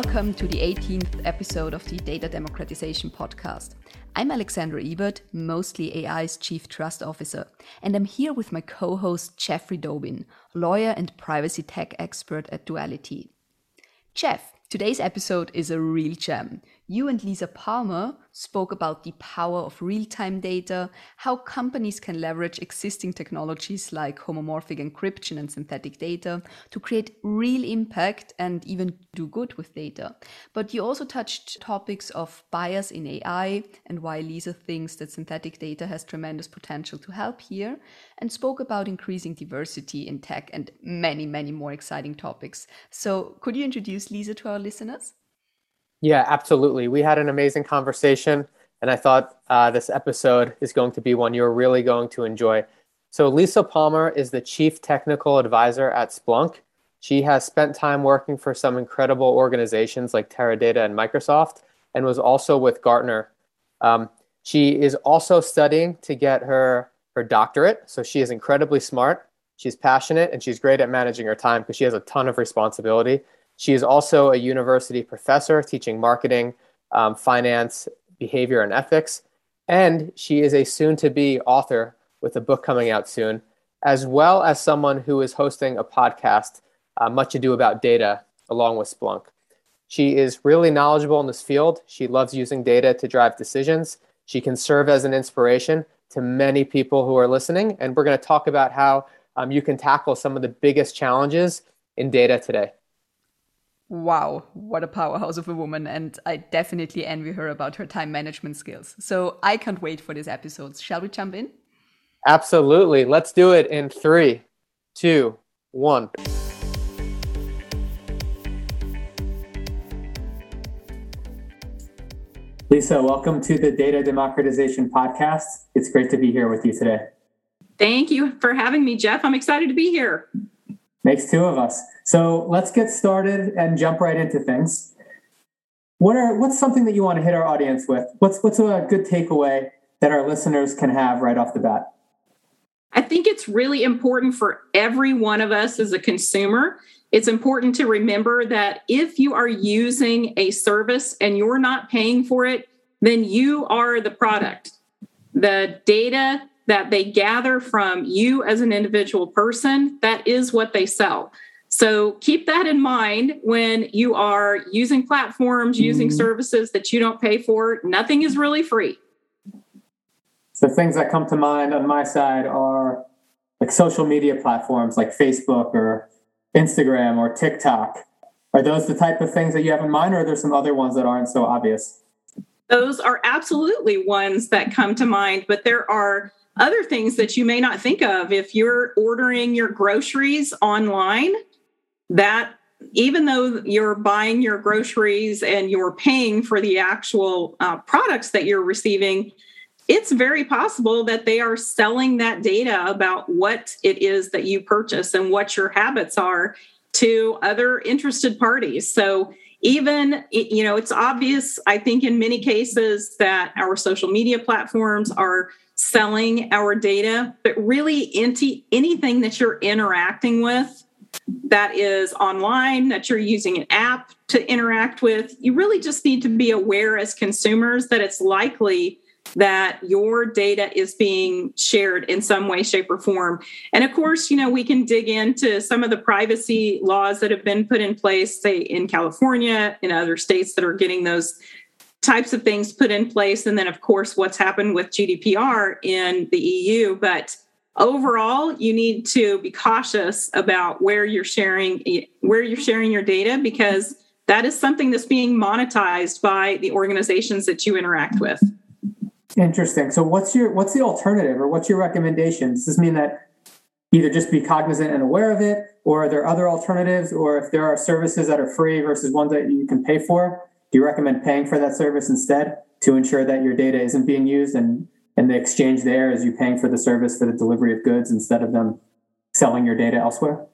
Welcome to the 18th episode of the Data Democratization Podcast. I'm Alexandra Ebert, MOSTLY AI's Chief Trust Officer, and I'm here with my co host Jeffrey Dobin, lawyer and privacy tech expert at Duality. Jeff, today's episode is a real gem. You and Lisa Palmer spoke about the power of real time data, how companies can leverage existing technologies like homomorphic encryption and synthetic data to create real impact and even do good with data. But you also touched topics of bias in AI and why Lisa thinks that synthetic data has tremendous potential to help here, and spoke about increasing diversity in tech and many, many more exciting topics. So, could you introduce Lisa to our listeners? Yeah, absolutely. We had an amazing conversation, and I thought uh, this episode is going to be one you're really going to enjoy. So, Lisa Palmer is the Chief Technical Advisor at Splunk. She has spent time working for some incredible organizations like Teradata and Microsoft, and was also with Gartner. Um, she is also studying to get her, her doctorate. So, she is incredibly smart, she's passionate, and she's great at managing her time because she has a ton of responsibility. She is also a university professor teaching marketing, um, finance, behavior, and ethics. And she is a soon to be author with a book coming out soon, as well as someone who is hosting a podcast, uh, Much Ado About Data, along with Splunk. She is really knowledgeable in this field. She loves using data to drive decisions. She can serve as an inspiration to many people who are listening. And we're going to talk about how um, you can tackle some of the biggest challenges in data today wow, what a powerhouse of a woman. And I definitely envy her about her time management skills. So I can't wait for this episode. Shall we jump in? Absolutely. Let's do it in three, two, one. Lisa, welcome to the Data Democratization Podcast. It's great to be here with you today. Thank you for having me, Jeff. I'm excited to be here. Makes two of us. So let's get started and jump right into things. What are what's something that you want to hit our audience with? What's what's a good takeaway that our listeners can have right off the bat? I think it's really important for every one of us as a consumer. It's important to remember that if you are using a service and you're not paying for it, then you are the product. The data that they gather from you as an individual person, that is what they sell. So keep that in mind when you are using platforms, mm-hmm. using services that you don't pay for. Nothing is really free. So things that come to mind on my side are like social media platforms like Facebook or Instagram or TikTok. Are those the type of things that you have in mind, or are there some other ones that aren't so obvious? Those are absolutely ones that come to mind, but there are other things that you may not think of. If you're ordering your groceries online, that even though you're buying your groceries and you're paying for the actual uh, products that you're receiving, it's very possible that they are selling that data about what it is that you purchase and what your habits are to other interested parties. So even you know it's obvious i think in many cases that our social media platforms are selling our data, but really into anything that you're interacting with that is online, that you're using an app to interact with, you really just need to be aware as consumers that it's likely that your data is being shared in some way shape or form. And of course you know we can dig into some of the privacy laws that have been put in place say in california in other states that are getting those types of things put in place. And then, of course, what's happened with GDPR in the EU. But overall, you need to be cautious about where you're sharing where you're sharing your data because that is something that's being monetized by the organizations that you interact with. Interesting. So what's your what's the alternative or what's your recommendation? Does this mean that either just be cognizant and aware of it, or are there other alternatives, or if there are services that are free versus ones that you can pay for? Do you recommend paying for that service instead to ensure that your data isn't being used and and the exchange there is you paying for the service for the delivery of goods instead of them selling your data elsewhere?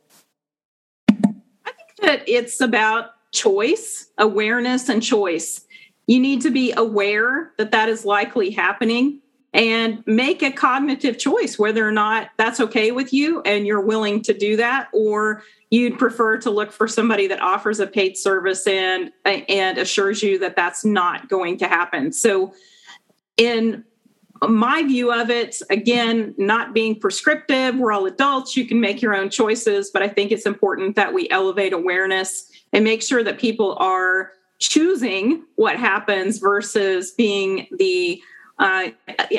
I think that it's about choice awareness and choice. You need to be aware that that is likely happening and make a cognitive choice whether or not that's okay with you and you're willing to do that or you'd prefer to look for somebody that offers a paid service and and assures you that that's not going to happen. So in my view of it again not being prescriptive we're all adults you can make your own choices but i think it's important that we elevate awareness and make sure that people are choosing what happens versus being the uh,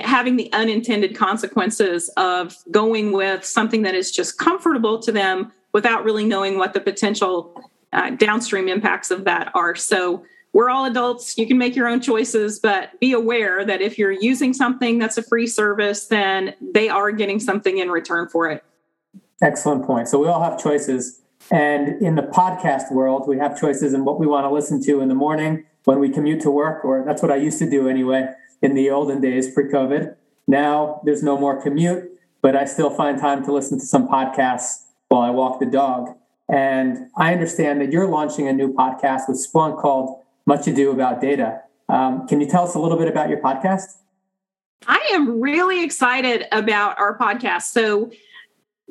having the unintended consequences of going with something that is just comfortable to them without really knowing what the potential uh, downstream impacts of that are. So we're all adults. You can make your own choices, but be aware that if you're using something that's a free service, then they are getting something in return for it. Excellent point. So we all have choices. And in the podcast world, we have choices in what we want to listen to in the morning when we commute to work, or that's what I used to do anyway in the olden days pre COVID. Now there's no more commute, but I still find time to listen to some podcasts while I walk the dog. And I understand that you're launching a new podcast with Splunk called Much Ado About Data. Um, can you tell us a little bit about your podcast? I am really excited about our podcast. So,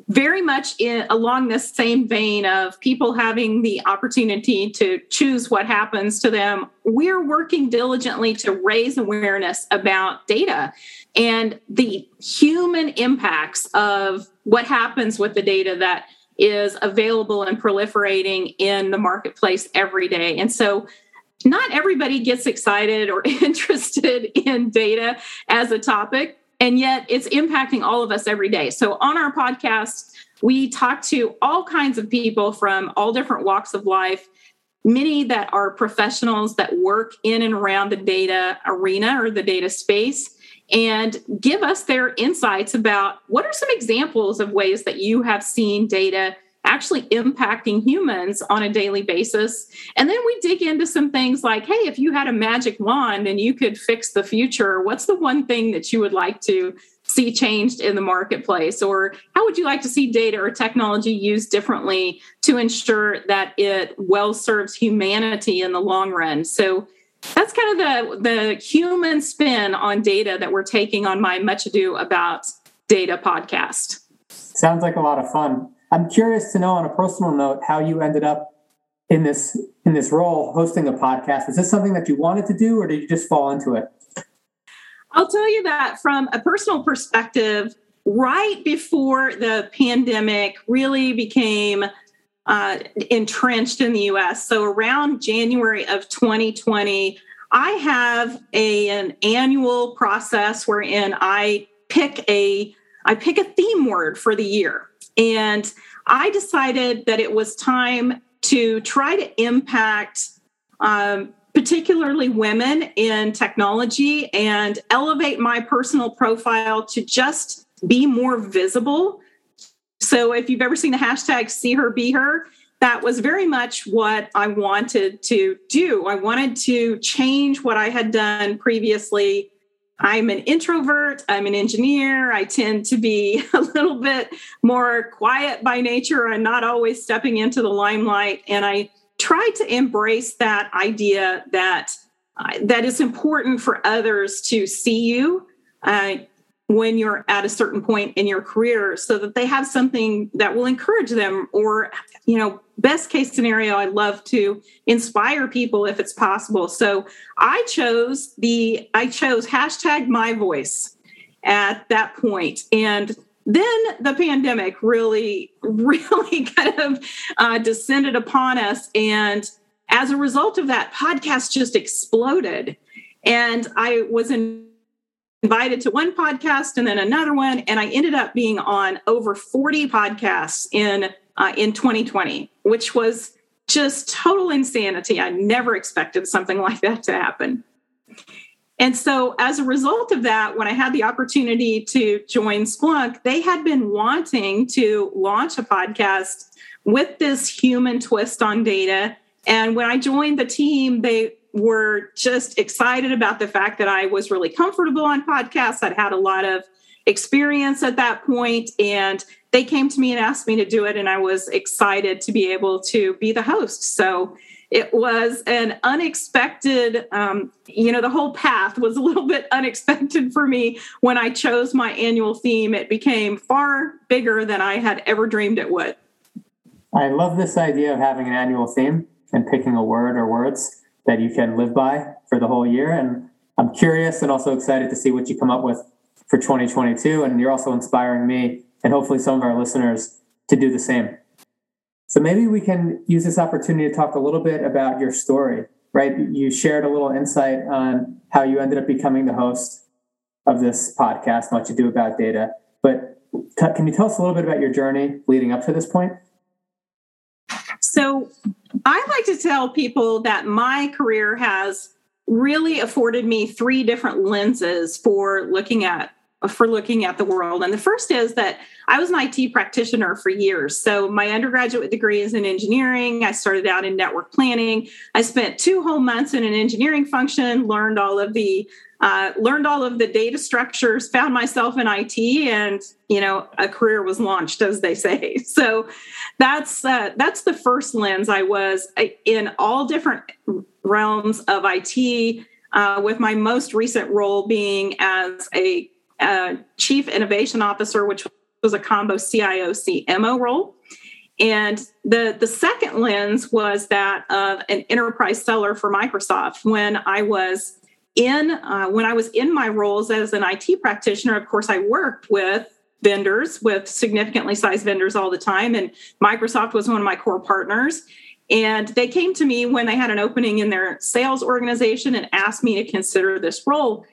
very much in, along this same vein of people having the opportunity to choose what happens to them, we're working diligently to raise awareness about data and the human impacts of what happens with the data that is available and proliferating in the marketplace every day. And so, not everybody gets excited or interested in data as a topic and yet it's impacting all of us every day. So on our podcast, we talk to all kinds of people from all different walks of life, many that are professionals that work in and around the data arena or the data space and give us their insights about what are some examples of ways that you have seen data actually impacting humans on a daily basis. And then we dig into some things like, hey, if you had a magic wand and you could fix the future, what's the one thing that you would like to see changed in the marketplace? Or how would you like to see data or technology used differently to ensure that it well serves humanity in the long run? So that's kind of the, the human spin on data that we're taking on my Much Ado About Data podcast. Sounds like a lot of fun. I'm curious to know on a personal note how you ended up in this in this role hosting a podcast. Was this something that you wanted to do or did you just fall into it? I'll tell you that from a personal perspective, right before the pandemic really became uh, entrenched in the US. So around January of 2020, I have a, an annual process wherein I pick a I pick a theme word for the year. And I decided that it was time to try to impact um, particularly women in technology and elevate my personal profile to just be more visible. So if you've ever seen the hashtag see her be her, that was very much what I wanted to do. I wanted to change what I had done previously I'm an introvert, I'm an engineer. I tend to be a little bit more quiet by nature and not always stepping into the limelight. And I try to embrace that idea that uh, that is important for others to see you. Uh, when you're at a certain point in your career so that they have something that will encourage them or you know best case scenario i love to inspire people if it's possible. So i chose the i chose hashtag my voice at that point. And then the pandemic really really kind of uh, descended upon us. And as a result of that podcast just exploded. And i was in invited to one podcast and then another one and i ended up being on over 40 podcasts in uh, in 2020 which was just total insanity. I never expected something like that to happen. And so as a result of that when i had the opportunity to join splunk they had been wanting to launch a podcast with this human twist on data. And when i joined the team they were just excited about the fact that I was really comfortable on podcasts. I'd had a lot of experience at that point, and they came to me and asked me to do it, and I was excited to be able to be the host. So it was an unexpected, um, you know, the whole path was a little bit unexpected for me when I chose my annual theme. It became far bigger than I had ever dreamed it would. I love this idea of having an annual theme and picking a word or words that you can live by for the whole year. And I'm curious and also excited to see what you come up with for 2022. And you're also inspiring me and hopefully some of our listeners to do the same. So maybe we can use this opportunity to talk a little bit about your story, right? You shared a little insight on how you ended up becoming the host of this podcast, Much Ado About Data. But t- can you tell us a little bit about your journey leading up to this point? So I like to tell people that my career has really afforded me three different lenses for looking at for looking at the world. And the first is that I was an IT practitioner for years. So my undergraduate degree is in engineering. I started out in network planning. I spent two whole months in an engineering function, learned all of the uh, learned all of the data structures, found myself in IT, and you know a career was launched, as they say. So that's uh, that's the first lens. I was uh, in all different realms of IT. Uh, with my most recent role being as a uh, chief innovation officer, which was a combo CIO CMO role. And the, the second lens was that of an enterprise seller for Microsoft. When I was in uh, when I was in my roles as an IT practitioner, of course, I worked with vendors, with significantly sized vendors all the time, and Microsoft was one of my core partners. And they came to me when they had an opening in their sales organization and asked me to consider this role.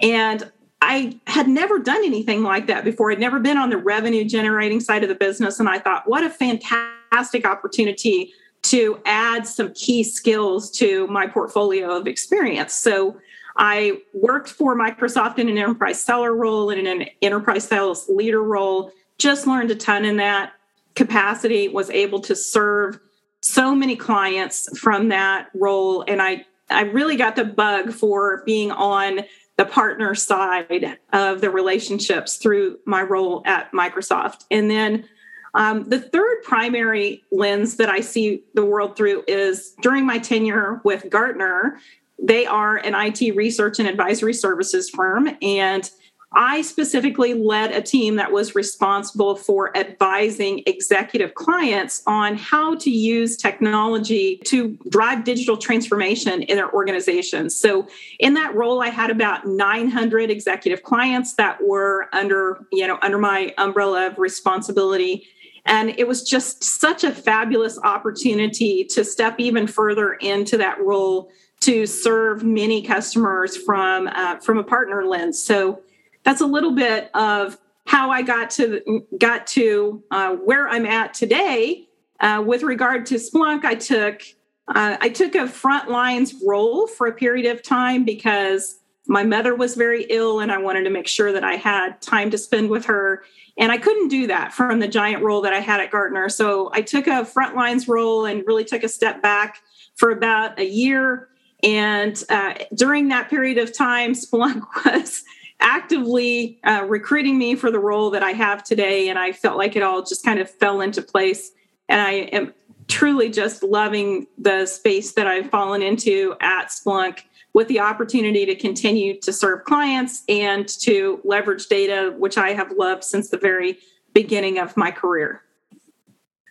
And I had never done anything like that before. I'd never been on the revenue generating side of the business. And I thought, what a fantastic opportunity to add some key skills to my portfolio of experience. So I worked for Microsoft in an enterprise seller role and in an enterprise sales leader role, just learned a ton in that capacity, was able to serve so many clients from that role. And I, I really got the bug for being on the partner side of the relationships through my role at Microsoft. And then um, the third primary lens that I see the world through is during my tenure with Gartner, they are an IT research and advisory services firm. And I specifically led a team that was responsible for advising executive clients on how to use technology to drive digital transformation in their organizations. So, in that role, I had about 900 executive clients that were under, you know, under my umbrella of responsibility. And it was just such a fabulous opportunity to step even further into that role to serve many customers from uh, from a partner lens. So that's a little bit of how I got to got to uh, where I'm at today. Uh, with regard to Splunk, I took uh, I took a front lines role for a period of time because my mother was very ill, and I wanted to make sure that I had time to spend with her. And I couldn't do that from the giant role that I had at Gartner. So I took a front lines role and really took a step back for about a year. And uh, during that period of time, Splunk was actively uh, recruiting me for the role that I have today. And I felt like it all just kind of fell into place. And I am truly just loving the space that I've fallen into at Splunk with the opportunity to continue to serve clients and to leverage data, which I have loved since the very beginning of my career.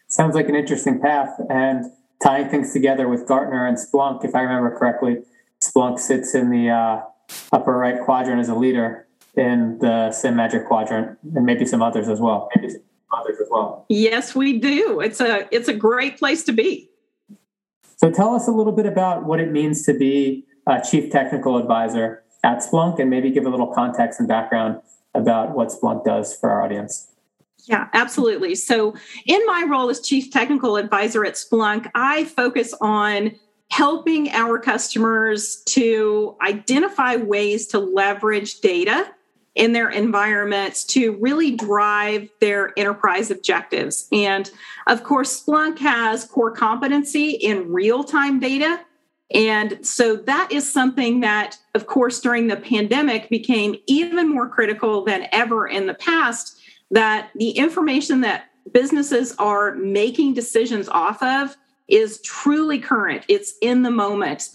Sounds like an interesting path. And tying things together with Gartner and Splunk, if I remember correctly, Splunk sits in the uh, upper right quadrant as a leader in the SIEM Magic Quadrant, and maybe some others as well. Maybe some others as well. Yes, we do. It's a it's a great place to be. So tell us a little bit about what it means to be a chief technical advisor at Splunk, and maybe give a little context and background about what Splunk does for our audience. Yeah, absolutely. So, in my role as chief technical advisor at Splunk, I focus on helping our customers to identify ways to leverage data in their environments to really drive their enterprise objectives. And of course, Splunk has core competency in real time data. And so that is something that, of course, during the pandemic became even more critical than ever in the past. That the information that businesses are making decisions off of is truly current. It's in the moment.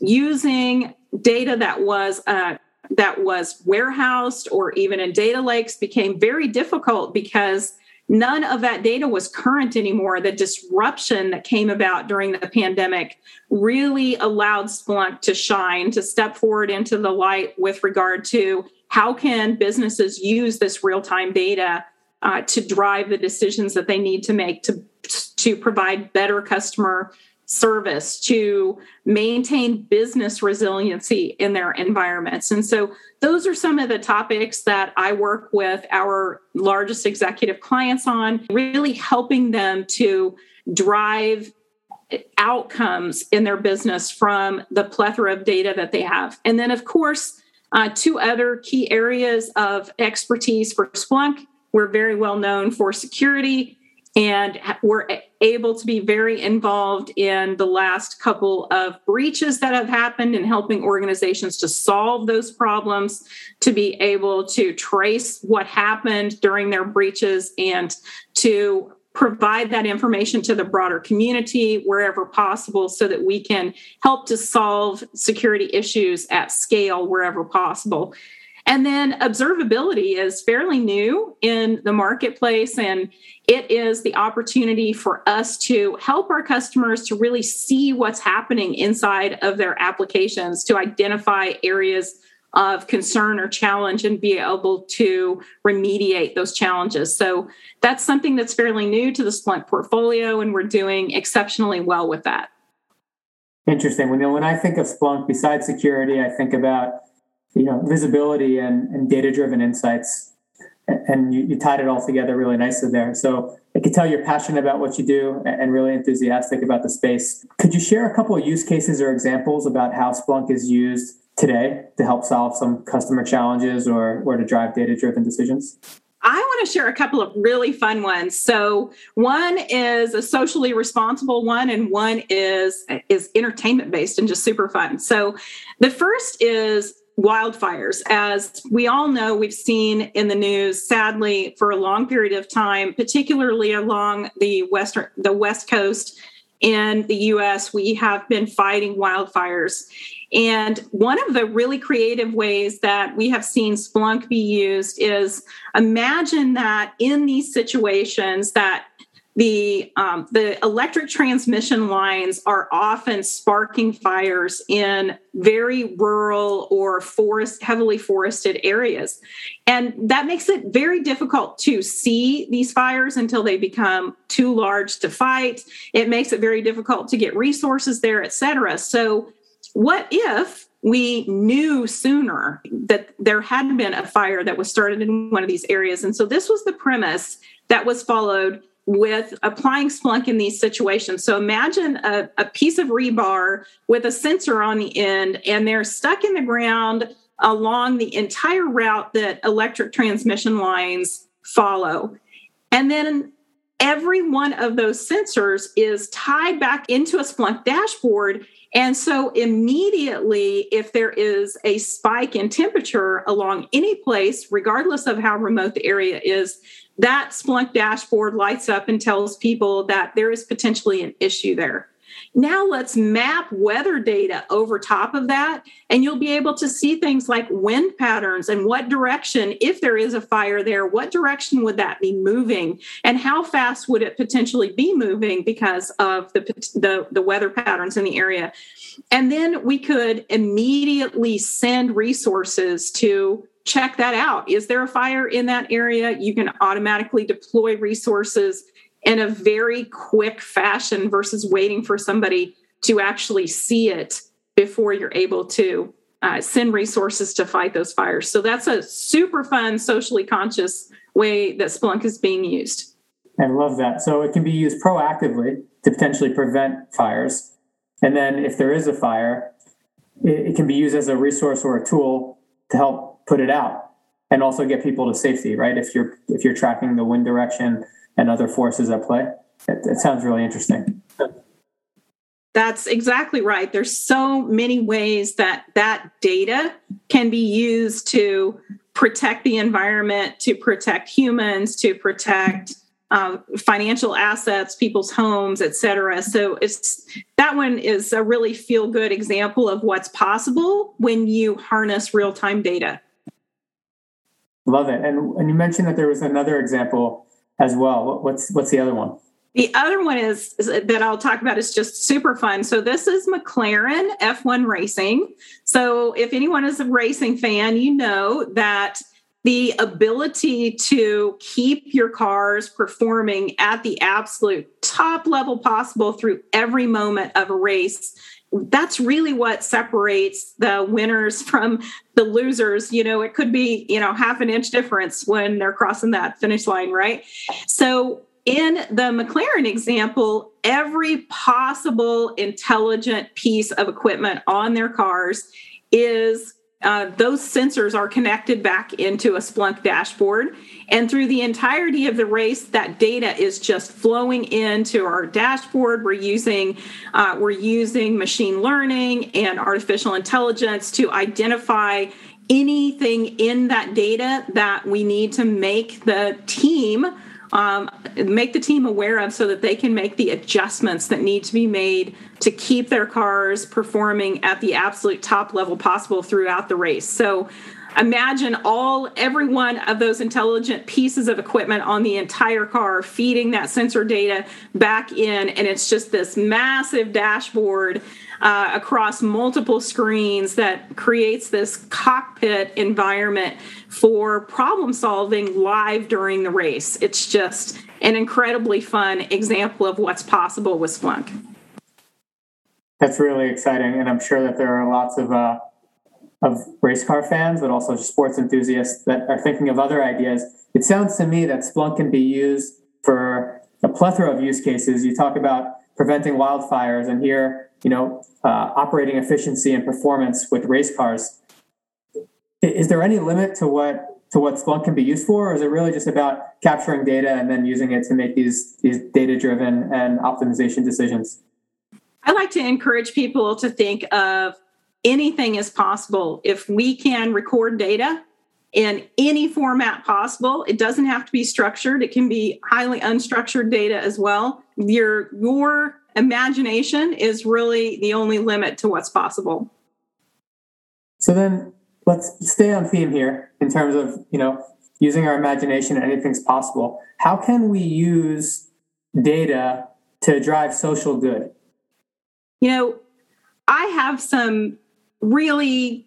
Using data that was uh, that was warehoused or even in data lakes became very difficult because none of that data was current anymore. The disruption that came about during the pandemic really allowed Splunk to shine, to step forward into the light with regard to how can businesses use this real-time data uh, to drive the decisions that they need to make to to provide better customer service to maintain business resiliency in their environments. And so those are some of the topics that I work with our largest executive clients on, really helping them to drive outcomes in their business from the plethora of data that they have. And then, of course, uh, two other key areas of expertise for Splunk. We're very well known for security and we're able to be very involved in the last couple of breaches that have happened and helping organizations to solve those problems to be able to trace what happened during their breaches and to provide that information to the broader community wherever possible so that we can help to solve security issues at scale wherever possible. And then observability is fairly new in the marketplace, and it is the opportunity for us to help our customers to really see what's happening inside of their applications, to identify areas of concern or challenge and be able to remediate those challenges. So that's something that's fairly new to the Splunk portfolio, and we're doing exceptionally well with that. Interesting. When, when I think of Splunk, besides security, I think about you know visibility and, and data driven insights and you, you, tied it all together really nicely there so i can tell you're passionate about what you do and really enthusiastic about the space could you share a couple of use cases or examples about how splunk is used today to help solve some customer challenges or, or to drive data driven decisions I want to share a couple of really fun ones. So one is a socially responsible one, and one is is entertainment based and just super fun. So the first is wildfires. As we all know, we've seen in the news, sadly, for a long period of time, particularly along the western, the west coast in the U.S., we have been fighting wildfires. And one of the really creative ways that we have seen Splunk be used is imagine that in these situations that the um, the electric transmission lines are often sparking fires in very rural or forest heavily forested areas. And that makes it very difficult to see these fires until they become too large to fight. It makes it very difficult to get resources there et cetera. So what if we knew sooner that there had been a fire that was started in one of these areas and so this was the premise that was followed with applying Splunk in these situations. So imagine a, a, piece of rebar with a sensor on the end, and they're stuck in the ground along the entire route that electric transmission lines follow. And then every one of those sensors is tied back into a Splunk dashboard. And so immediately, if there is a spike in temperature along any place, regardless of how remote the area is, that Splunk dashboard lights up and tells people that there is potentially an issue there. Now let's map weather data over top of that, and you'll be able to see things like wind patterns and what direction, if there is a fire there, what direction would that be moving, and how fast would it potentially be moving because of the, the, the weather patterns in the area. And then we could immediately send resources to check that out. Is there a fire in that area? You can automatically deploy resources in a very quick fashion versus waiting for somebody to actually see it before you're able to uh, send resources to fight those fires. So that's a super fun, socially conscious way that Splunk is being used. I love that. So it can be used proactively to potentially prevent fires. And then if there is a fire, it, it can be used as a resource or a tool to help put it out and also get people to safety right if you're if you're tracking the wind direction and other forces at play it, it sounds really interesting that's exactly right there's so many ways that that data can be used to protect the environment to protect humans to protect uh, financial assets, people's homes, et cetera. So it's that one is a really feel good example of what's possible when you harness real time data. Love it. And, and you mentioned that there was another example as well. What's what's the other one? The other one is, is, that I'll talk about is just super fun. So this is McLaren F1 Racing. So if anyone is a racing fan, you know that the ability to keep your cars performing at the absolute top level possible through every moment of a race that's really what separates the winners from the losers. You know it could be you know half an inch difference when they're crossing that finish line right? So in the McLaren example, every possible intelligent piece of equipment on their cars is uh, those sensors are connected back into a Splunk dashboard. And through the entirety of the race, that data is just flowing into our dashboard. We're using uh, we're using machine learning and artificial intelligence to identify anything in that data that we need to make the team um, make the team aware of so that they can make the adjustments that need to be made to keep their cars performing at the absolute top level possible throughout the race. So imagine all every one of those intelligent pieces of equipment on the entire car feeding that sensor data back in and it's just this massive dashboard uh, across multiple screens that creates this cockpit environment for problem solving live during the race. It's just an incredibly fun example of what's possible with Splunk. That's really exciting, and I'm sure that there are lots of uh, of race car fans, but also sports enthusiasts that are thinking of other ideas. It sounds to me that Splunk can be used for a plethora of use cases. You talk about preventing wildfires, and here, you know, uh, operating efficiency and performance with race cars. Is there any limit to what to what Splunk can be used for, or is it really just about capturing data and then using it to make these these data driven and optimization decisions? I like to encourage people to think of anything is possible if we can record data in any format possible. It doesn't have to be structured. It can be highly unstructured data as well. Your your imagination is really the only limit to what's possible. So then let's stay on theme here in terms of, you know, using our imagination anything's possible. How can we use data to drive social good? You know, I have some really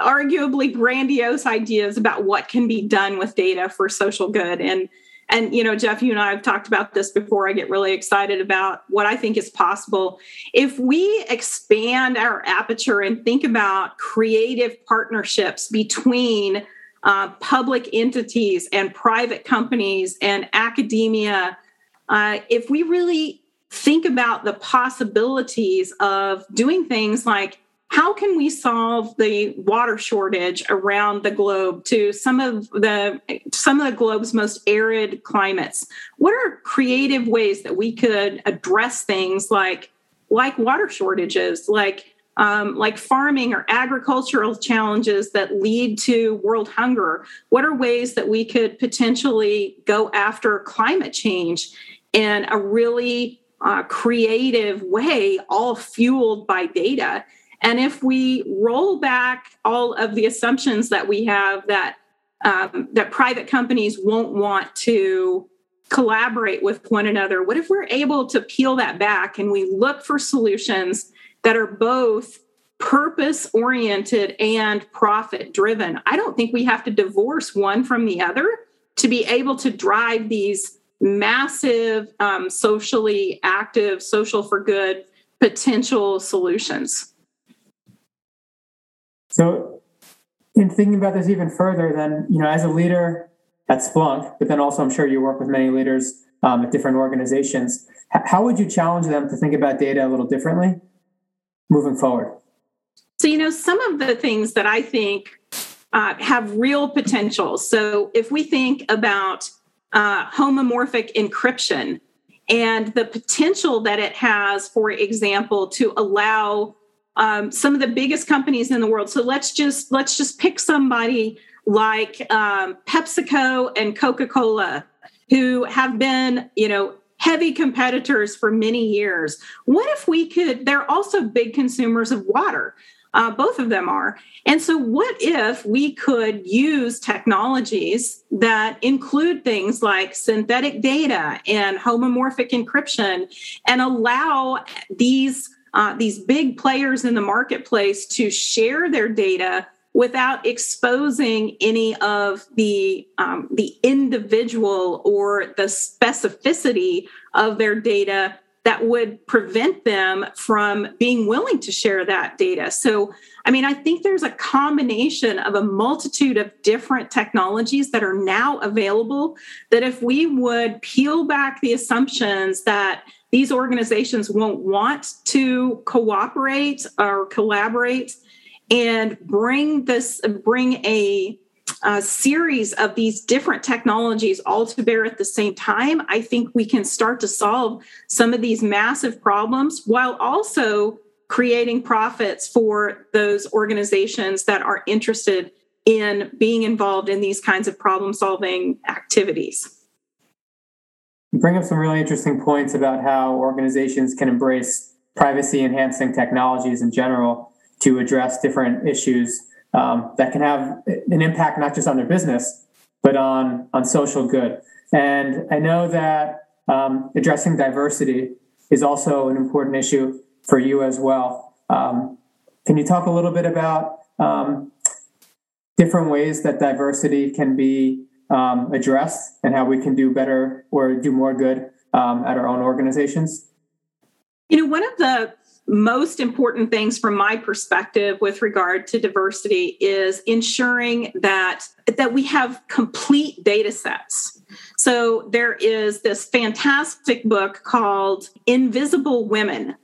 arguably grandiose ideas about what can be done with data for social good and and you know jeff you and i have talked about this before. I get really excited about what i think is possible. If we expand our aperture and think about creative partnerships between uh, public entities and private companies and academia uh, if we really think about the possibilities of doing things like how can we solve the water shortage around the globe to some of the some of the globe's most arid climates? What are creative ways that we could address things like like water shortages like um, like farming or agricultural challenges that lead to world hunger? What are ways that we could potentially go after climate change in a really uh, creative way all fueled by data and if we roll back all of the assumptions that we have that um, that private companies won't want to collaborate with one another, what if we're able to peel that back and we look for solutions that are both purpose oriented and profit driven? I don't think we have to divorce one from the other to be able to drive these massive, um, socially active, social for good potential solutions. So, in thinking about this even further, then, you know, as a leader at Splunk, but then also I'm sure you work with many leaders um, at different organizations, how would you challenge them to think about data a little differently moving forward? So, you know, some of the things that I think uh, have real potential. So, if we think about uh, homomorphic encryption and the potential that it has, for example, to allow um, some of the biggest companies in the world. So let's just let's just pick somebody like um, PepsiCo and Coca Cola. who have been, you know, heavy competitors for many years. What if we could? They're also big consumers of water. Uh, both of them are. And so, what if we could use technologies that include things like synthetic data and homomorphic encryption and allow these uh, these big players in the marketplace to share their data without exposing any of the um, the individual or the specificity of their data that would prevent them from being willing to share that data. So, I mean, I think there's a combination of a multitude of different technologies that are now available that if we would peel back the assumptions that these organizations won't want to cooperate or collaborate and bring this bring a a series of these different technologies all to bear at the same time, I think we can start to solve some of these massive problems while also creating profits for those organizations that are interested in being involved in these kinds of problem solving activities. You bring up some really interesting points about how organizations can embrace privacy enhancing technologies in general to address different issues um, that can have an impact not just on their business, but on, on social good. And I know that um, addressing diversity is also an important issue for you as well. Um, can you talk a little bit about um, different ways that diversity can be um, addressed and how we can do better or do more good um, at our own organizations? You know, one of the most important things from my perspective with regard to diversity is ensuring that that we have complete data sets so there is this fantastic book called invisible women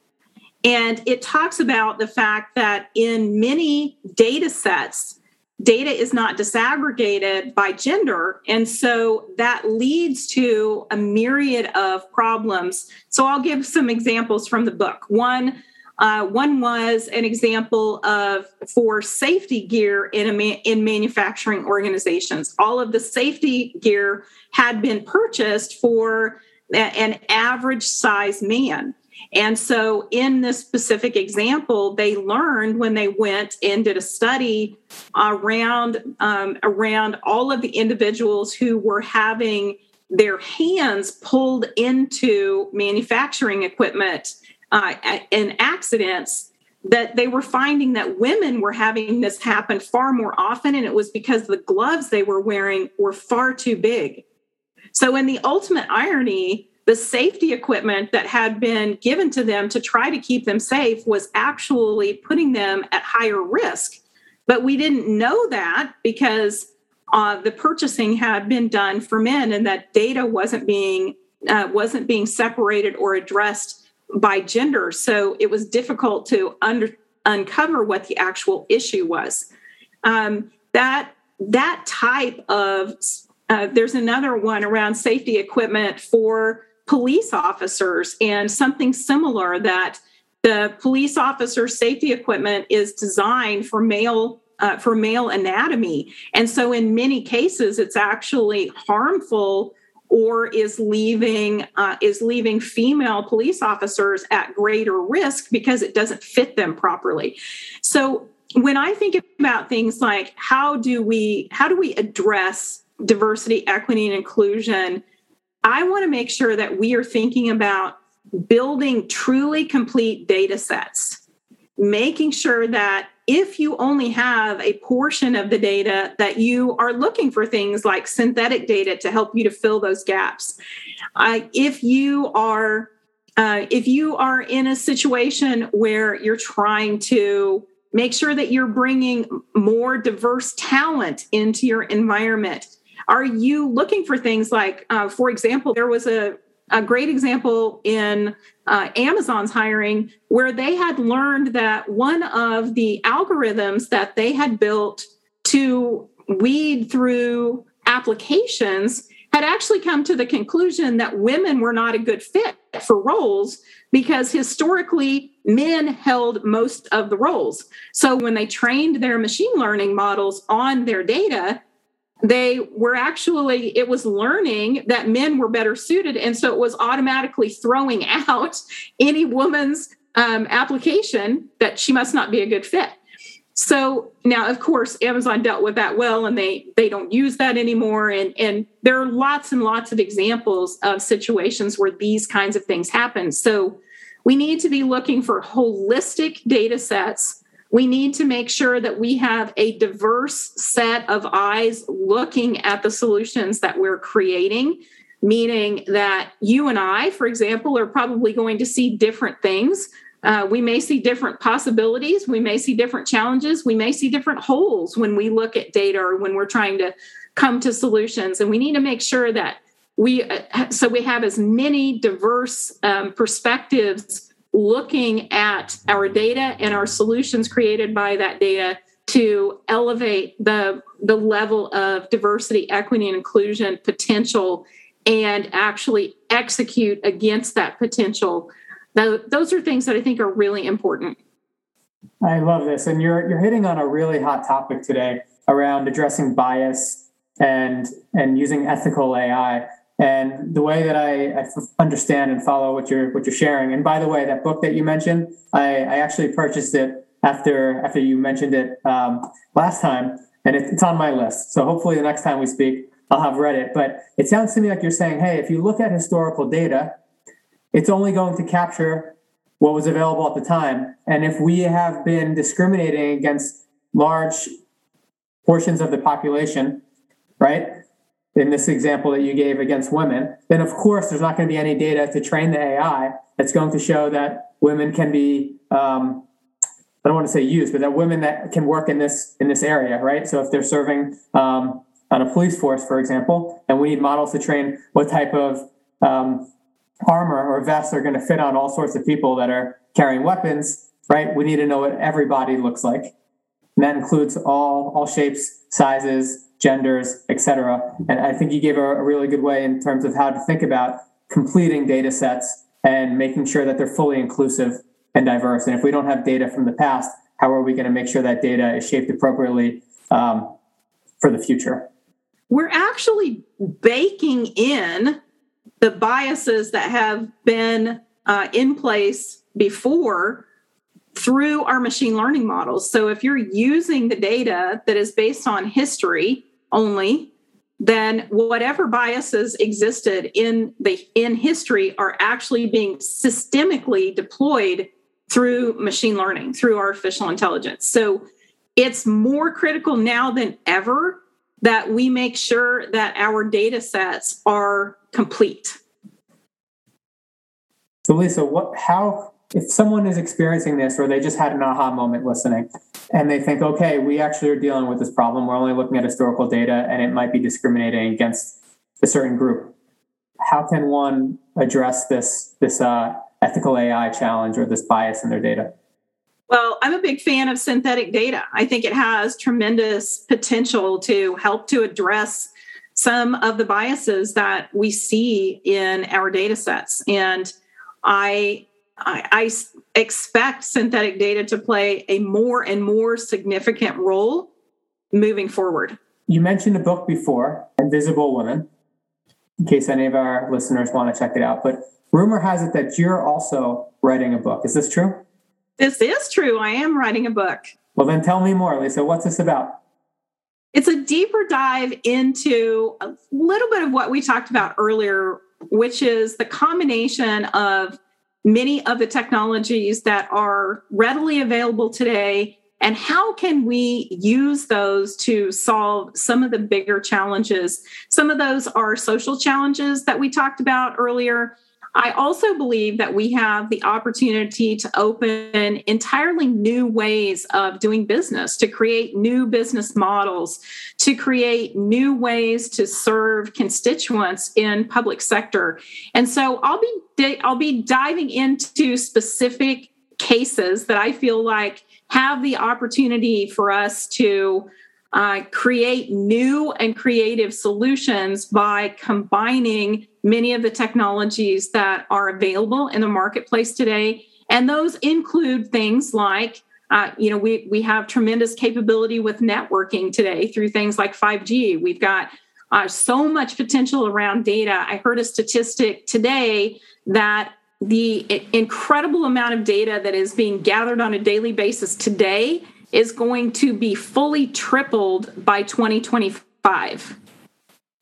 and it talks about the fact that in many data sets data is not disaggregated by gender. And so that leads to a myriad of problems. So I'll give some examples from the book. One, uh, one was an example of for safety gear in a ma- in manufacturing organizations. All of the safety gear had been purchased for an average size man. And so, in this specific example, they learned when they went and did a study around um, around all of the individuals who were having their hands pulled into manufacturing equipment uh, in accidents that they were finding that women were having this happen far more often and it was because the gloves they were wearing were far too big. So in the ultimate irony the safety equipment that had been given to them to try to keep them safe was actually putting them at higher risk but we didn't know that because uh, the purchasing had been done for men and that data wasn't being uh, wasn't being separated or addressed by gender. So it was difficult to under, uncover what the actual issue was. Um, that that type of uh, there's another one around safety equipment for police officers and something similar that the police officer safety equipment is designed for male uh, for male anatomy. And so in many cases it's actually harmful or is leaving uh, is leaving female police officers at greater risk because it doesn't fit them properly. So when i think about things like how do we how do we address diversity equity and inclusion i want to make sure that we are thinking about building truly complete data sets. Making sure that if you only have a portion of the data that you are looking for things like synthetic data to help you to fill those gaps. Uh, if you are uh, if you are in a situation where you're trying to make sure that you're bringing more diverse talent into your environment are you looking for things like uh, for example there was a a great example in uh, Amazon's hiring, where they had learned that one of the algorithms that they had built to weed through applications had actually come to the conclusion that women were not a good fit for roles because historically men held most of the roles. So when they trained their machine learning models on their data, they were actually it was learning that men were better suited. And so it was automatically throwing out any woman's um, application that she must not be a good fit. So now of course amazon dealt with that well and they they don't use that anymore. And and there are lots and lots of examples of situations where these kinds of things happen. So we need to be looking for holistic data sets we need to make sure that we have a diverse set of eyes looking at the solutions that we're creating, meaning that you and I, for example, are probably going to see different things. Uh, we may see different possibilities. We may see different challenges. We may see different holes when we look at data or when we're trying to come to solutions. And we need to make sure that we, uh, so we have as many diverse um, perspectives looking at our data and our solutions created by that data to elevate the the level of diversity equity and inclusion potential and actually execute against that potential. Those are things that i think are really important. I love this and you're you're hitting on a really hot topic today around addressing bias and and using ethical ai and the way that I, understand and follow what you're what you're sharing. And by the way, that book that you mentioned, I, I actually purchased it after after you mentioned it um, last time, and it, it's on my list. So hopefully, the next time we speak, I'll have read it. But it sounds to me like you're saying, hey, if you look at historical data, it's only going to capture what was available at the time. And if we have been discriminating against large portions of the population, right? In this example that you gave against women, then of course there's not going to be any data to train the AI that's going to show that women can be um, I don't want to say used, but that women that can work in this in this area, right? So if they're serving um, on a police force, for example, and we need models to train what type of um, armor or vests are going to fit on all sorts of people that are carrying weapons, right? We need to know what everybody looks like, and that includes all all shapes, sizes, genders, etc. And I think you gave a, a really good way in terms of how to think about completing data sets and making sure that they're fully inclusive and diverse. And if we don't have data from the past, how are we going to make sure that data is shaped appropriately um, for the future? We're actually baking in the biases that have been uh, in place before through our machine learning models. So if you're using the data that is based on history only, then whatever biases existed in the in history are actually being systemically deployed through machine learning, through artificial intelligence. So it's more critical now than ever that we make sure that our data sets are complete. So Lisa, what how if someone is experiencing this or they just had an aha moment listening and they think, okay, we actually are dealing with this problem, we're only looking at historical data and it might be discriminating against a certain group. How can one address this this uh, ethical AI challenge or this bias in their data? Well, I'm a big fan of synthetic data. I think it has tremendous potential to help to address some of the biases that we see in our data sets. And I I, I expect synthetic data to play a more and more significant role moving forward. You mentioned a book before, Invisible Women, in case any of our listeners want to check it out. But rumor has it that you're also writing a book. Is this true? This is true. I am writing a book. Well, then tell me more, Lisa. What's this about? It's a deeper dive into a little bit of what we talked about earlier, which is the combination of many of the technologies that are readily available today? And how can we use those to solve some of the bigger challenges? Some of those are social challenges that we talked about earlier I also believe that we have the opportunity to open entirely new ways of doing business, to create new business models, to create new ways to serve constituents in public sector. And so I'll be I'll be diving into specific cases that I feel like have the opportunity for us to uh, create new and creative solutions by combining many of the technologies that are available in the marketplace today. And those include things like uh, you know, we we have tremendous capability with networking today through things like 5G. We've got uh, so much potential around data. I heard a statistic today that the incredible amount of data that is being gathered on a daily basis today is going to be fully tripled by 2025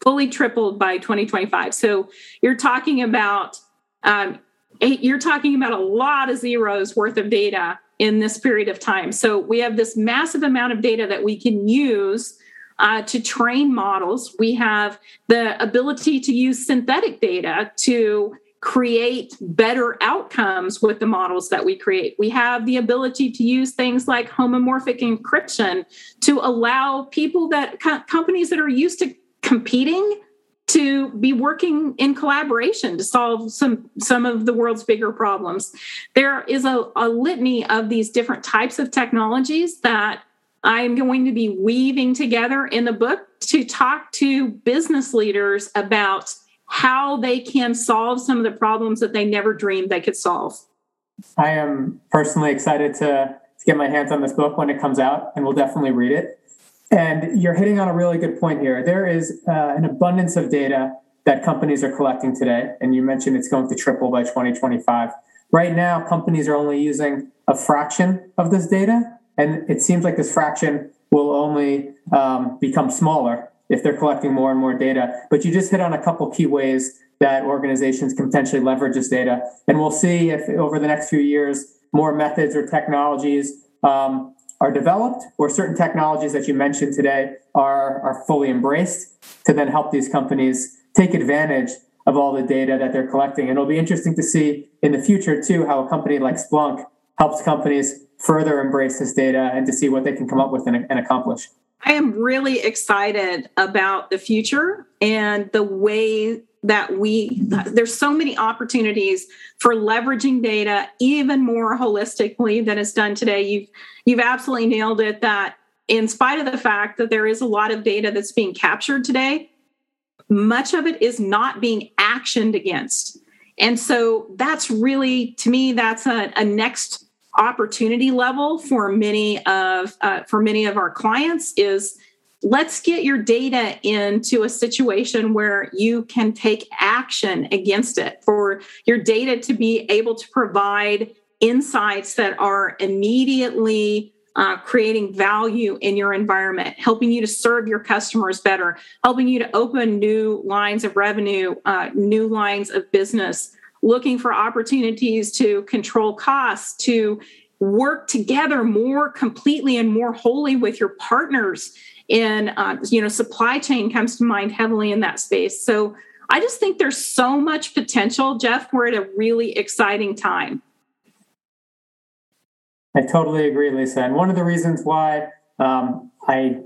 fully tripled by 2025 so you're talking about um, you're talking about a lot of zeros worth of data in this period of time. So we have this massive amount of data that we can use uh, to train models. We have the ability to use synthetic data to create better outcomes with the models that we create. We have the ability to use things like homomorphic encryption to allow people that co- companies that are used to competing to be working in collaboration to solve some some of the world's bigger problems. There is a, a litany of these different types of technologies that I'm going to be weaving together in the book to talk to business leaders about how they can solve some of the problems that they never dreamed they could solve. I am personally excited to, to get my hands on this book when it comes out, and we'll definitely read it. And you're hitting on a really good point here. There is uh, an abundance of data that companies are collecting today, and you mentioned it's going to triple by 2025. Right now, companies are only using a fraction of this data, and it seems like this fraction will only um, become smaller if they're collecting more and more data. But you just hit on a couple key ways that organizations can potentially leverage this data. And we'll see if over the next few years, more methods or technologies um, are developed or certain technologies that you mentioned today are, are fully embraced to then help these companies take advantage of all the data that they're collecting. And it'll be interesting to see in the future, too, how a company like Splunk helps companies further embrace this data and to see what they can come up with and, and accomplish. I am really excited about the future and the way that we there's so many opportunities for leveraging data even more holistically than is done today. You've you've absolutely nailed it that in spite of the fact that there is a lot of data that's being captured today much of it is not being actioned against. And so that's really to me that's a, a next opportunity level for many of uh, for many of our clients is let's get your data into a situation where you can take action against it for your data to be able to provide insights that are immediately uh, creating value in your environment, helping you to serve your customers better, helping you to open new lines of revenue, uh, new lines of business, looking for opportunities to control costs, to work together more completely and more wholly with your partners in uh, you know supply chain comes to mind heavily in that space. So i just think there's so much potential jeff we're at a really exciting time. I totally agree lisa. And one of the reasons why um, i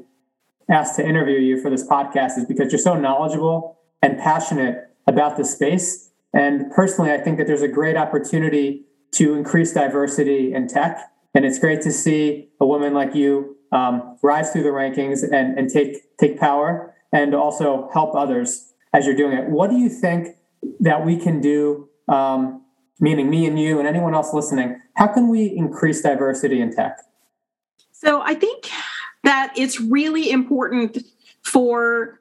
asked to interview you for this podcast is because you're so knowledgeable and passionate about the space. And personally, I think that there's a great opportunity to increase diversity in tech. And it's great to see a woman like you um, rise through the rankings and, and take, take power and also help others as you're doing it. What do you think that we can do, um, meaning me and you and anyone else listening? How can we increase diversity in tech? So I think that it's really important for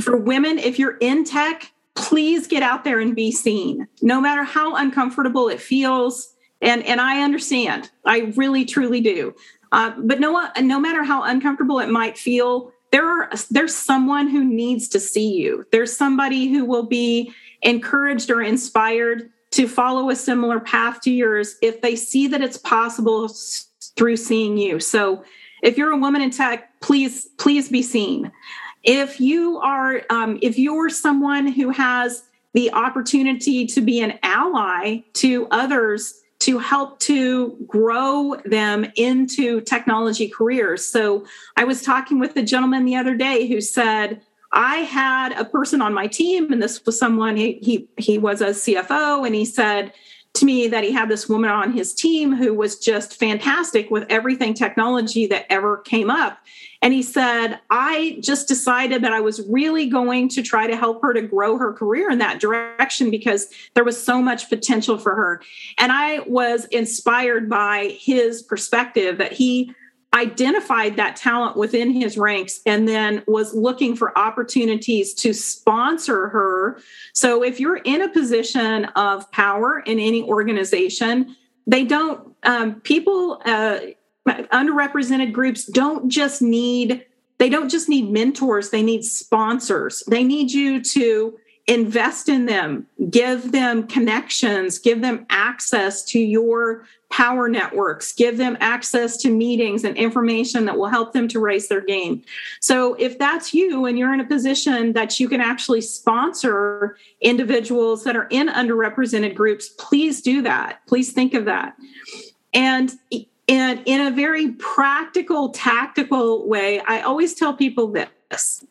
for women if you're in tech please get out there and be seen no matter how uncomfortable it feels and and i understand i really truly do uh, but no no matter how uncomfortable it might feel there are there's someone who needs to see you. There's somebody who will be encouraged or inspired to follow a similar path to yours if they see that it's possible through seeing you. So if you're a woman in tech please please be seen. If you are, um, if you're someone who has the opportunity to be an ally to others to help to grow them into technology careers. So I was talking with a gentleman the other day who said, I had a person on my team, and this was someone he he, he was a CFO, and he said to me that he had this woman on his team who was just fantastic with everything technology that ever came up. And he said, I just decided that I was really going to try to help her to grow her career in that direction because there was so much potential for her. And I was inspired by his perspective that he identified that talent within his ranks and then was looking for opportunities to sponsor her. So if you're in a position of power in any organization, they don't, um, people, uh, underrepresented groups don't just need they don't just need mentors they need sponsors they need you to invest in them give them connections give them access to your power networks give them access to meetings and information that will help them to raise their game. So if that's you and you're in a position that you can actually sponsor individuals that are in underrepresented groups please do that. Please think of that. And and in a very practical, tactical way, I always tell people this.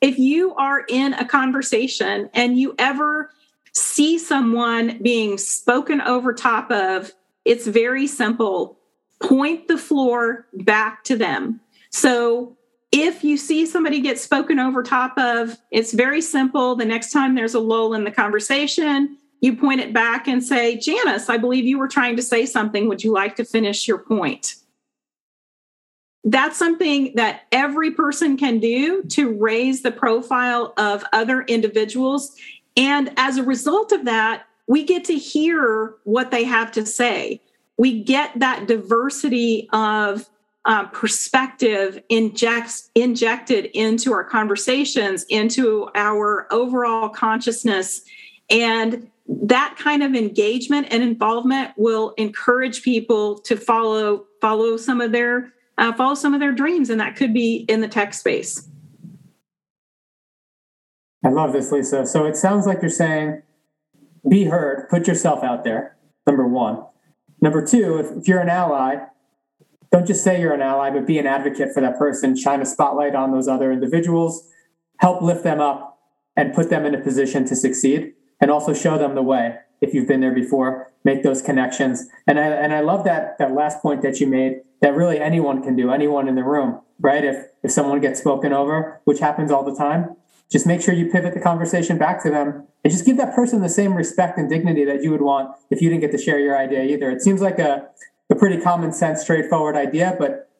If you are in a conversation and you ever see someone being spoken over top of, it's very simple. Point the floor back to them. So if you see somebody get spoken over top of, it's very simple. The next time there's a lull in the conversation, you point it back and say, Janice, I believe you were trying to say something. Would you like to finish your point? That's something that every person can do to raise the profile of other individuals. And as a result of that, we get to hear what they have to say. We get that diversity of uh, perspective injects, injected into our conversations, into our overall consciousness. And that kind of engagement and involvement will encourage people to follow follow some of their uh, follow some of their dreams and that could be in the tech space i love this lisa so it sounds like you're saying be heard. Put yourself out there number one. Number two if, if you're an ally don't just say you're an ally but be an advocate for that person. Shine a spotlight on those other individuals. Help lift them up and put them in a position to succeed. And also show them the way if you've been there before. Make those connections. And i and i love that that last point that you made that really anyone can do anyone in the room right? If if someone gets spoken over which happens all the time just make sure you pivot the conversation back to them and just give that person the same respect and dignity that you would want if you didn't get to share your idea either it seems like a, a pretty common sense straightforward idea but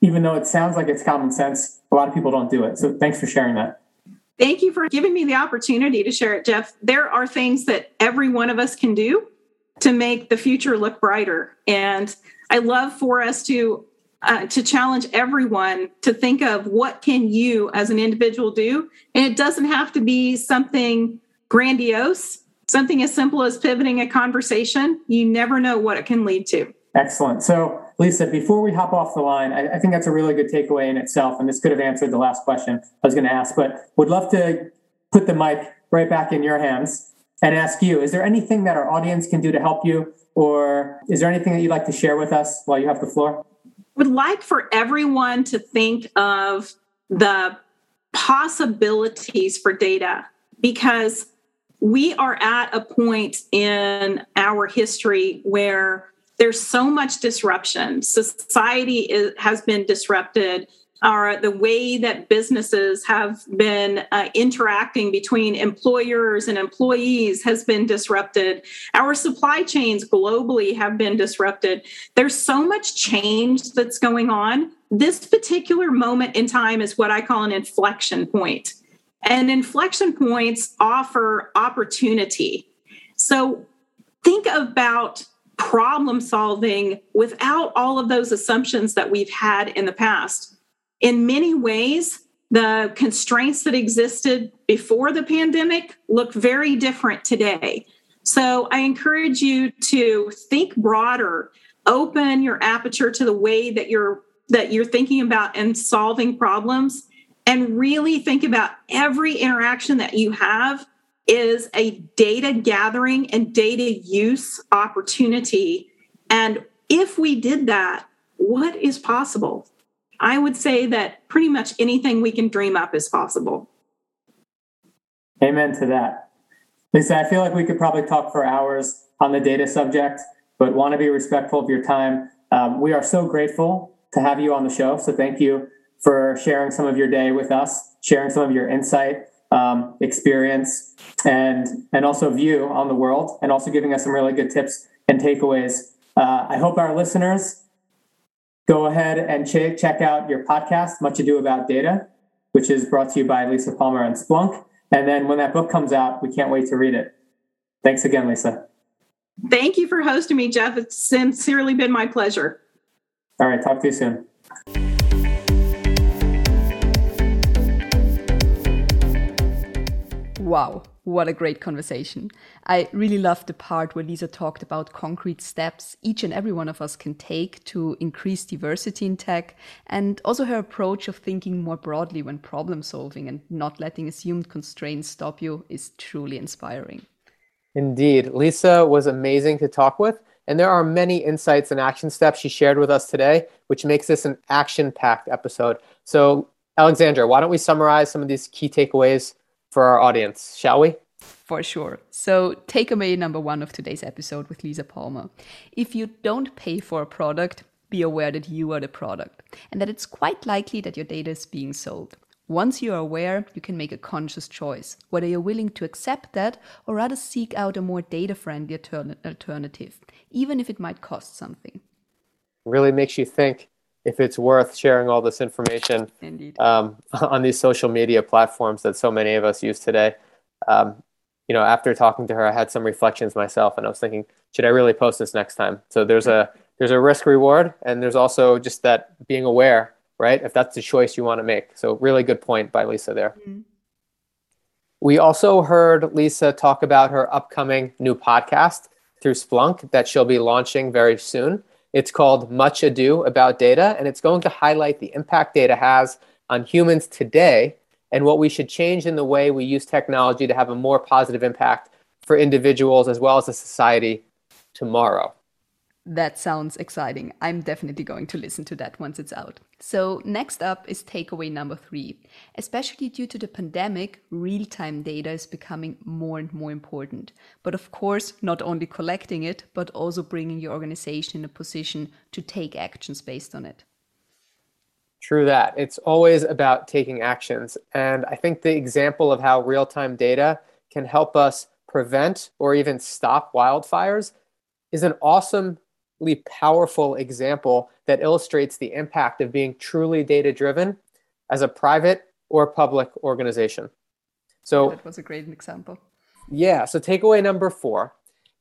even though it sounds like it's common sense a lot of people don't do it so thanks for sharing that Thank you for giving me the opportunity to share it, Jeff. There are things that every one of us can do to make the future look brighter. And I love for us to uh, to challenge everyone to think of what can you as an individual do and it doesn't have to be something grandiose something as simple as pivoting a conversation you never know what it can lead to excellent so Lisa, before we hop off the line, I, I, think that's a really good takeaway in itself. And this could have answered the last question I was going to ask, but would love to put the mic right back in your hands and ask you is there anything that our audience can do to help you? Or is there anything that you'd like to share with us while you have the floor? Would like for everyone to think of the possibilities for data because we are at a point in our history where there's so much disruption. Society is, has been disrupted. Our, the way that businesses have been uh, interacting between employers and employees has been disrupted. Our supply chains globally have been disrupted. There's so much change that's going on. This particular moment in time is what I call an inflection point. And inflection points offer opportunity. So think about problem solving without all of those assumptions that we've had in the past. In many ways, the constraints that existed before the pandemic look very different today. So I encourage you to think broader, open your aperture to the way that you're that you're thinking about and solving problems and really think about every interaction that you have is a data gathering and data use opportunity. And if we did that, what is possible? I would say that pretty much anything we can dream up is possible. Amen to that. Lisa, I feel like we could probably talk for hours. on the data subject, but want to be respectful of your time. Um, we are so grateful to have you on the show. So thank you for sharing some of your day with us, sharing some of your insight, um, experience, and and also view on the world, and also giving us some really good tips and takeaways. Uh, I hope our listeners go ahead and ch- check out your podcast, Much Ado About Data, which is brought to you by Lisa Palmer and Splunk. And then when that book comes out, we can't wait to read it. Thanks again, Lisa. Thank you for hosting me, Jeff. It's sincerely been my pleasure. All right, talk to you soon. Wow, what a great conversation. I really loved the part where Lisa talked about concrete steps each and every one of us can take to increase diversity in tech, and also her approach of thinking more broadly when problem solving and not letting assumed constraints stop you is truly inspiring. Indeed. Lisa was amazing to talk with, and there are many insights and action steps she shared with us today, which makes this an action packed episode. So, Alexandra, why don't we summarize some of these key takeaways for our audience, shall we? For sure. So, takeaway number one of today's episode with Lisa Palmer. If you don't pay for a product, be aware that you are the product and that it's quite likely that your data is being sold. Once you are aware, you can make a conscious choice whether you're willing to accept that or rather seek out a more data friendly alternative, even if it might cost something. Really makes you think if it's worth sharing all this information um, on these social media platforms that so many of us use today. Um, you know, after talking to her, I had some reflections myself, and I was thinking, should I really post this next time? So there's a there's a risk reward, and there's also just that being aware, right? If that's the choice you want to make. So really good point by Lisa there. Mm-hmm. We also heard Lisa talk about her upcoming new podcast through Splunk that she'll be launching very soon. It's called Much Ado About Data, and it's going to highlight the impact data has on humans today and what we should change in the way we use technology to have a more positive impact for individuals as well as a society tomorrow. That sounds exciting. I'm definitely going to listen to that once it's out. So, next up is takeaway number three. Especially due to the pandemic, real time data is becoming more and more important. But of course, not only collecting it, but also bringing your organization in a position to take actions based on it. True that. It's always about taking actions. And I think the example of how real time data can help us prevent or even stop wildfires is an awesome powerful example that illustrates the impact of being truly data driven as a private or public organization. So that was a great example. Yeah. So takeaway number four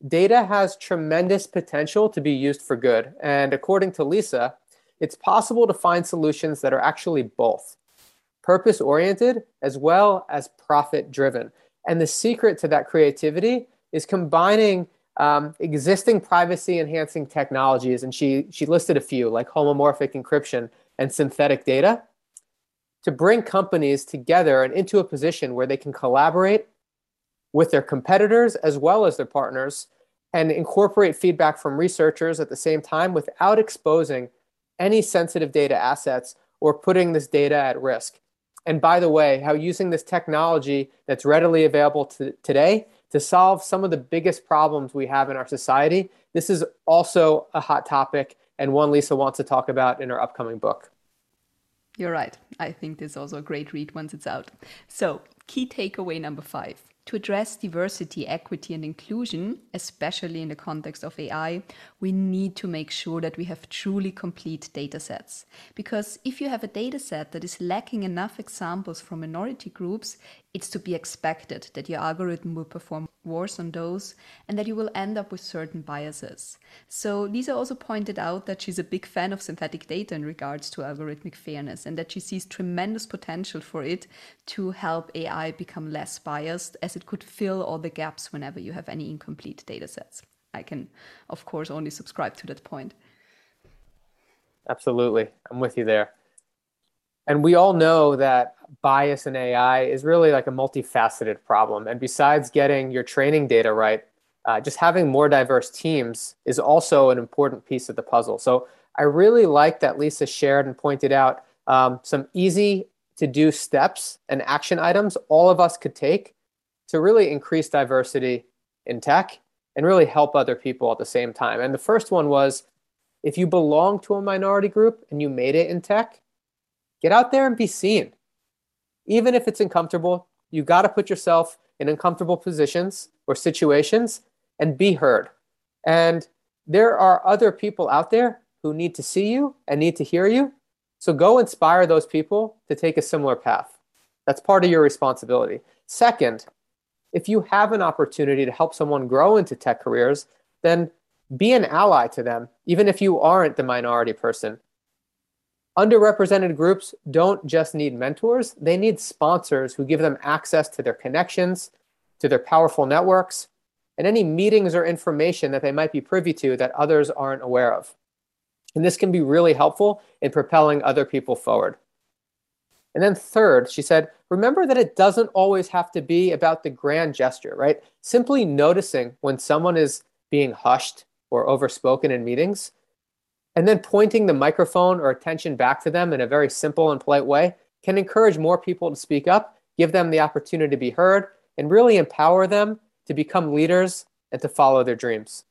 data has tremendous potential to be used for good. And according to Lisa, it's possible to find solutions that are actually both purpose oriented as well as profit driven. And the secret to that creativity is combining um, existing privacy enhancing technologies, and she, she listed a few like homomorphic encryption and synthetic data, to bring companies together and into a position where they can collaborate with their competitors as well as their partners and incorporate feedback from researchers at the same time without exposing any sensitive data assets or putting this data at risk. And by the way, how using this technology that's readily available to, today to solve some of the biggest problems we have in our society. This is also a hot topic and one Lisa wants to talk about in her upcoming book. You're right. I think this is also a great read once it's out. So, key takeaway number five to address diversity, equity, and inclusion, especially in the context of AI, we need to make sure that we have truly complete data sets. Because if you have a data set that is lacking enough examples from minority groups, it's to be expected that your algorithm will perform worse on those and that you will end up with certain biases. So, Lisa also pointed out that she's a big fan of synthetic data in regards to algorithmic fairness and that she sees tremendous potential for it to help AI become less biased as it could fill all the gaps whenever you have any incomplete data sets. I can, of course, only subscribe to that point. Absolutely. I'm with you there. And we all know that bias in AI is really like a multifaceted problem. And besides getting your training data right, uh, just having more diverse teams is also an important piece of the puzzle. So I really like that Lisa shared and pointed out um, some easy to do steps and action items all of us could take to really increase diversity in tech and really help other people at the same time. And the first one was if you belong to a minority group and you made it in tech, get out there and be seen. Even if it's uncomfortable, you got to put yourself in uncomfortable positions or situations and be heard. And there are other people out there who need to see you and need to hear you. So go inspire those people to take a similar path. That's part of your responsibility. Second, if you have an opportunity to help someone grow into tech careers, then be an ally to them, even if you aren't the minority person. Underrepresented groups don't just need mentors, they need sponsors who give them access to their connections, to their powerful networks, and any meetings or information that they might be privy to that others aren't aware of. And this can be really helpful in propelling other people forward. And then, third, she said, remember that it doesn't always have to be about the grand gesture, right? Simply noticing when someone is being hushed or overspoken in meetings, and then pointing the microphone or attention back to them in a very simple and polite way can encourage more people to speak up, give them the opportunity to be heard, and really empower them to become leaders and to follow their dreams.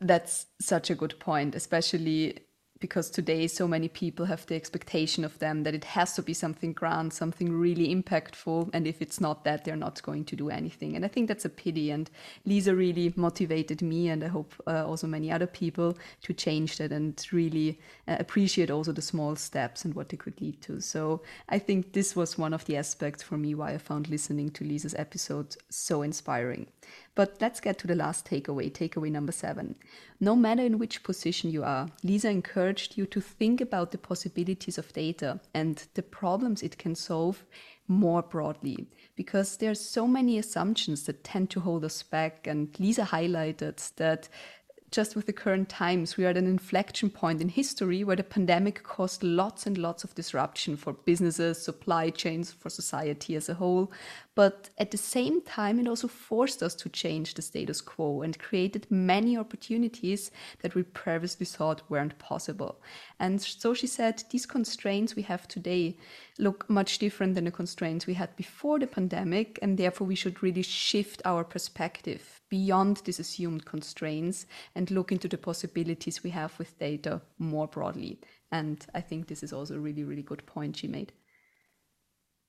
That's such a good point, especially because today so many people have the expectation of them that it has to be something grand, something really impactful. And if it's not that, they're not going to do anything. And I think that's a pity. And Lisa really motivated me, and I hope uh, also many other people, to change that and really uh, appreciate also the small steps and what they could lead to. So I think this was one of the aspects for me why I found listening to Lisa's episode so inspiring. But let's get to the last takeaway, takeaway number seven. No matter in which position you are, Lisa encouraged you to think about the possibilities of data and the problems it can solve more broadly because there are so many assumptions that tend to hold us back and lisa highlighted that just with the current times, we are at an inflection point in history where the pandemic caused lots and lots of disruption for businesses, supply chains, for society as a whole. But at the same time, it also forced us to change the status quo and created many opportunities that we previously thought weren't possible. And so she said, these constraints we have today look much different than the constraints we had before the pandemic, and therefore we should really shift our perspective beyond these assumed constraints and look into the possibilities we have with data more broadly. And I think this is also a really, really good point she made.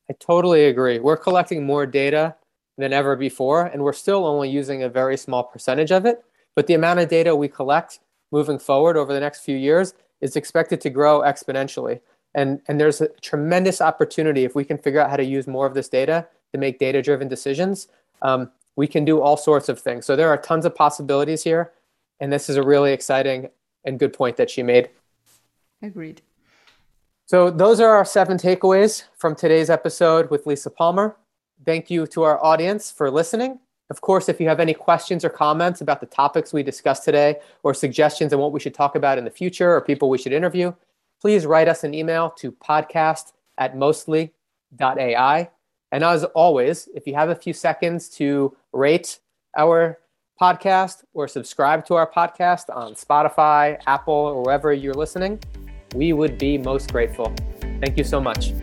I totally agree. We're collecting more data than ever before, and we're still only using a very small percentage of it. But the amount of data we collect moving forward over the next few years is expected to grow exponentially. And, and there's a tremendous opportunity if we can figure out how to use more of this data to make data driven decisions. Um, we can do all sorts of things. So there are tons of possibilities here. And this is a really exciting and good point that she made. Agreed. So, those are our seven takeaways from today's episode with Lisa Palmer. Thank you to our audience for listening. Of course, if you have any questions or comments about the topics we discussed today, or suggestions on what we should talk about in the future, or people we should interview, please write us an email to podcast at mostly.ai. And as always, if you have a few seconds to rate our podcast or subscribe to our podcast on Spotify, Apple, or wherever you're listening, we would be most grateful. Thank you so much.